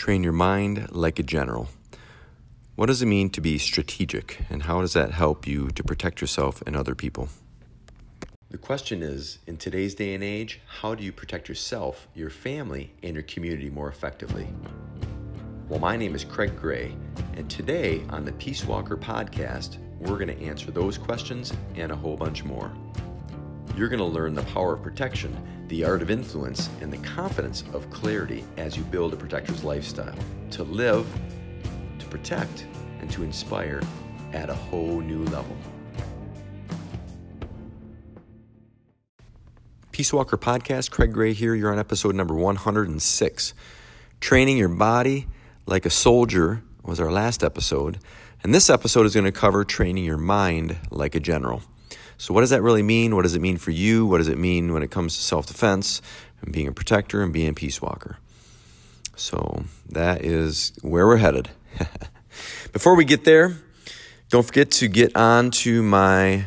Train your mind like a general. What does it mean to be strategic, and how does that help you to protect yourself and other people? The question is in today's day and age, how do you protect yourself, your family, and your community more effectively? Well, my name is Craig Gray, and today on the Peace Walker podcast, we're going to answer those questions and a whole bunch more. You're going to learn the power of protection, the art of influence, and the confidence of clarity as you build a protector's lifestyle to live, to protect, and to inspire at a whole new level. Peace Walker Podcast, Craig Gray here. You're on episode number 106. Training your body like a soldier was our last episode. And this episode is going to cover training your mind like a general. So, what does that really mean? What does it mean for you? What does it mean when it comes to self defense and being a protector and being a peace walker? So, that is where we're headed. Before we get there, don't forget to get on to my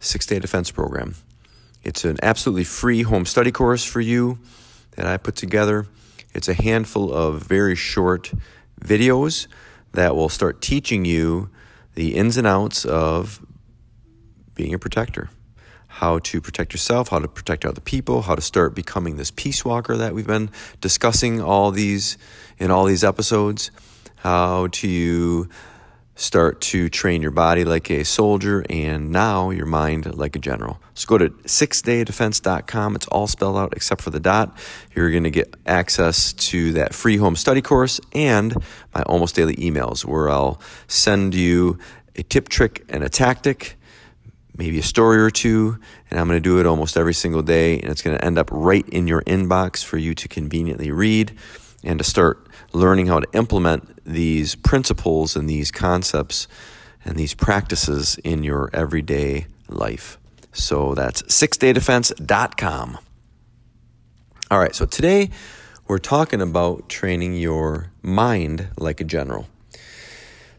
six day defense program. It's an absolutely free home study course for you that I put together. It's a handful of very short videos that will start teaching you the ins and outs of being a protector. How to protect yourself, how to protect other people, how to start becoming this peace walker that we've been discussing all these in all these episodes. How to start to train your body like a soldier and now your mind like a general. So go to sixdaydefense.com. It's all spelled out except for the dot. You're going to get access to that free home study course and my almost daily emails where I'll send you a tip, trick, and a tactic maybe a story or two, and I'm going to do it almost every single day, and it's going to end up right in your inbox for you to conveniently read and to start learning how to implement these principles and these concepts and these practices in your everyday life. So that's sixdaydefense.com. All right, so today we're talking about training your mind like a general.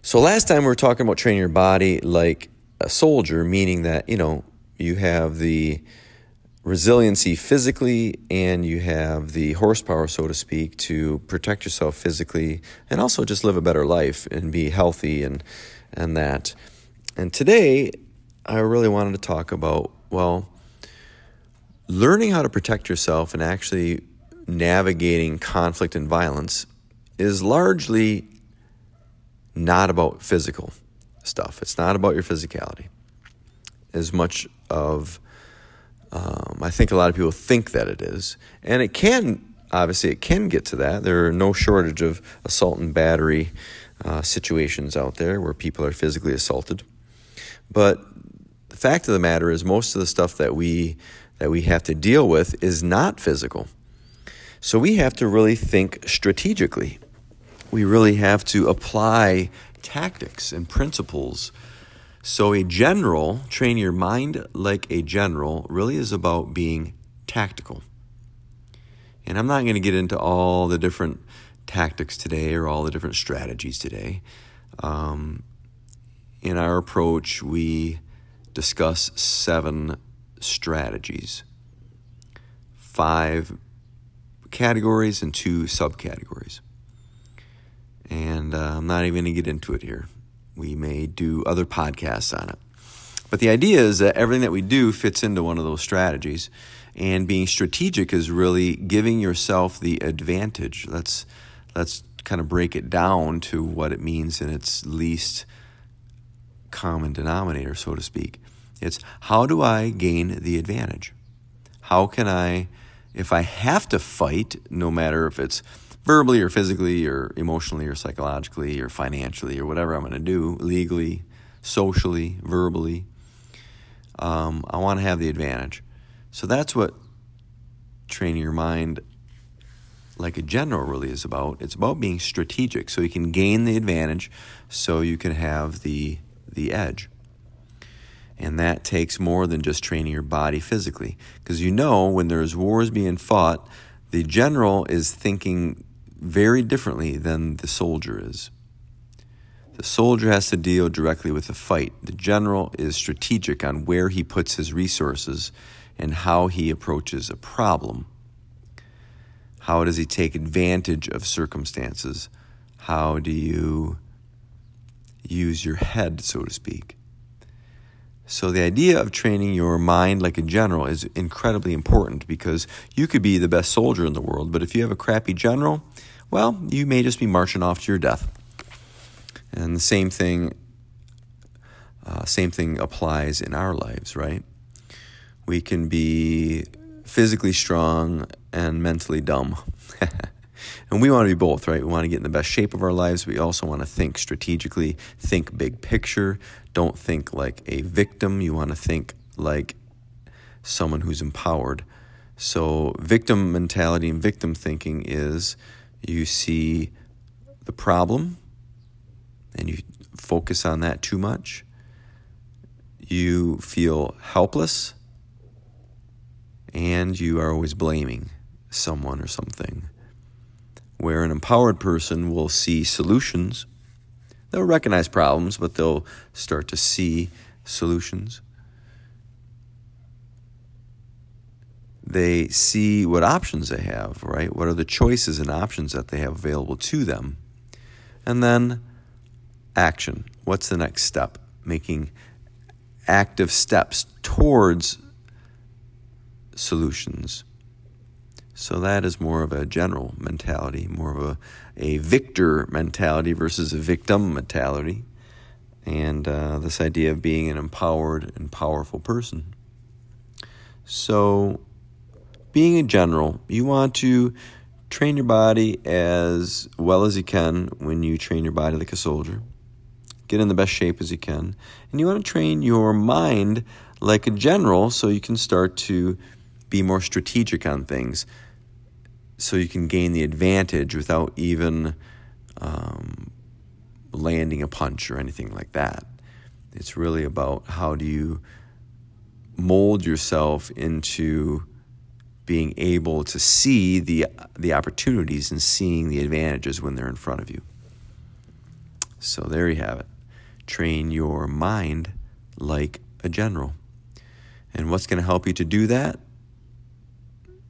So last time we were talking about training your body like a soldier, meaning that, you know, you have the resiliency physically and you have the horsepower, so to speak, to protect yourself physically and also just live a better life and be healthy and, and that. And today, I really wanted to talk about, well, learning how to protect yourself and actually navigating conflict and violence is largely not about physical stuff. It's not about your physicality as much of, um, I think a lot of people think that it is. And it can, obviously, it can get to that. There are no shortage of assault and battery uh, situations out there where people are physically assaulted. But the fact of the matter is, most of the stuff that we that we have to deal with is not physical. So we have to really think strategically. We really have to apply tactics and principles. So, a general, train your mind like a general, really is about being tactical. And I'm not going to get into all the different tactics today or all the different strategies today. Um, in our approach, we discuss seven strategies, five categories, and two subcategories and uh, I'm not even going to get into it here. We may do other podcasts on it. But the idea is that everything that we do fits into one of those strategies. And being strategic is really giving yourself the advantage. Let's, let's kind of break it down to what it means in its least common denominator, so to speak. It's how do I gain the advantage? How can I, if I have to fight, no matter if it's verbally or physically or emotionally or psychologically or financially or whatever I'm going to do, legally, socially, verbally. Um, I want to have the advantage. So that's what training your mind like a general really is about. It's about being strategic so you can gain the advantage so you can have the the edge. And that takes more than just training your body physically. Because you know, when there's wars being fought, the general is thinking very differently than the soldier is. The soldier has to deal directly with the fight. The general is strategic on where he puts his resources and how he approaches a problem. How does he take advantage of circumstances? How do you use your head, so to speak? So, the idea of training your mind like a general is incredibly important because you could be the best soldier in the world, but if you have a crappy general, well, you may just be marching off to your death. And the same thing, uh, same thing applies in our lives, right? We can be physically strong and mentally dumb. and we want to be both, right? We want to get in the best shape of our lives. We also want to think strategically, think big picture. Don't think like a victim. You want to think like someone who's empowered. So, victim mentality and victim thinking is you see the problem and you focus on that too much. You feel helpless and you are always blaming someone or something. Where an empowered person will see solutions, they'll recognize problems, but they'll start to see solutions. They see what options they have, right? What are the choices and options that they have available to them? And then action. What's the next step? Making active steps towards solutions. So that is more of a general mentality, more of a, a victor mentality versus a victim mentality. And uh, this idea of being an empowered and powerful person. So, being a general, you want to train your body as well as you can when you train your body like a soldier. Get in the best shape as you can. And you want to train your mind like a general so you can start to be more strategic on things so you can gain the advantage without even um, landing a punch or anything like that. It's really about how do you mold yourself into being able to see the the opportunities and seeing the advantages when they're in front of you. So there you have it. Train your mind like a general. And what's going to help you to do that?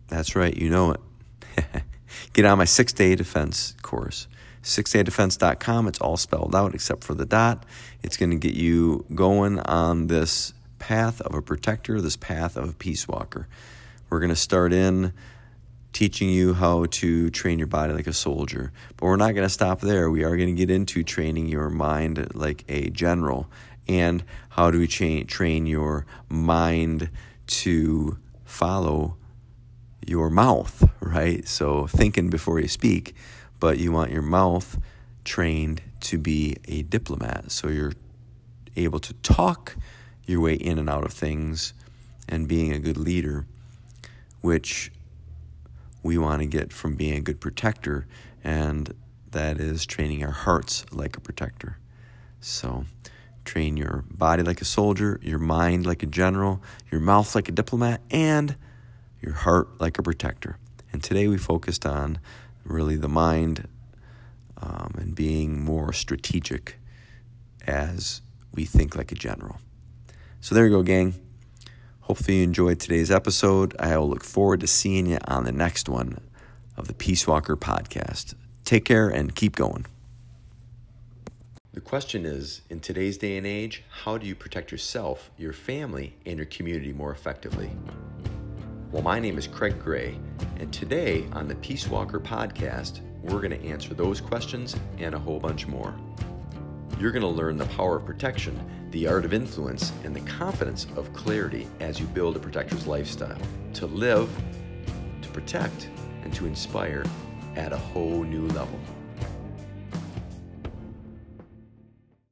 That's right, you know it. Get on my six day defense course. Sixdaydefense.com. It's all spelled out except for the dot. It's going to get you going on this path of a protector, this path of a peace walker. We're going to start in teaching you how to train your body like a soldier. But we're not going to stop there. We are going to get into training your mind like a general. And how do we cha- train your mind to follow your mouth, right? So thinking before you speak, but you want your mouth trained to be a diplomat. So you're able to talk your way in and out of things and being a good leader, which we want to get from being a good protector, and that is training our hearts like a protector. So, train your body like a soldier, your mind like a general, your mouth like a diplomat, and your heart like a protector. And today we focused on really the mind um, and being more strategic as we think like a general. So there you go, gang. Hopefully you enjoyed today's episode. I will look forward to seeing you on the next one of the Peace Walker podcast. Take care and keep going. The question is in today's day and age, how do you protect yourself, your family, and your community more effectively? Well, my name is Craig Gray, and today on the Peace Walker podcast, we're going to answer those questions and a whole bunch more. You're going to learn the power of protection, the art of influence, and the confidence of clarity as you build a protector's lifestyle to live, to protect, and to inspire at a whole new level.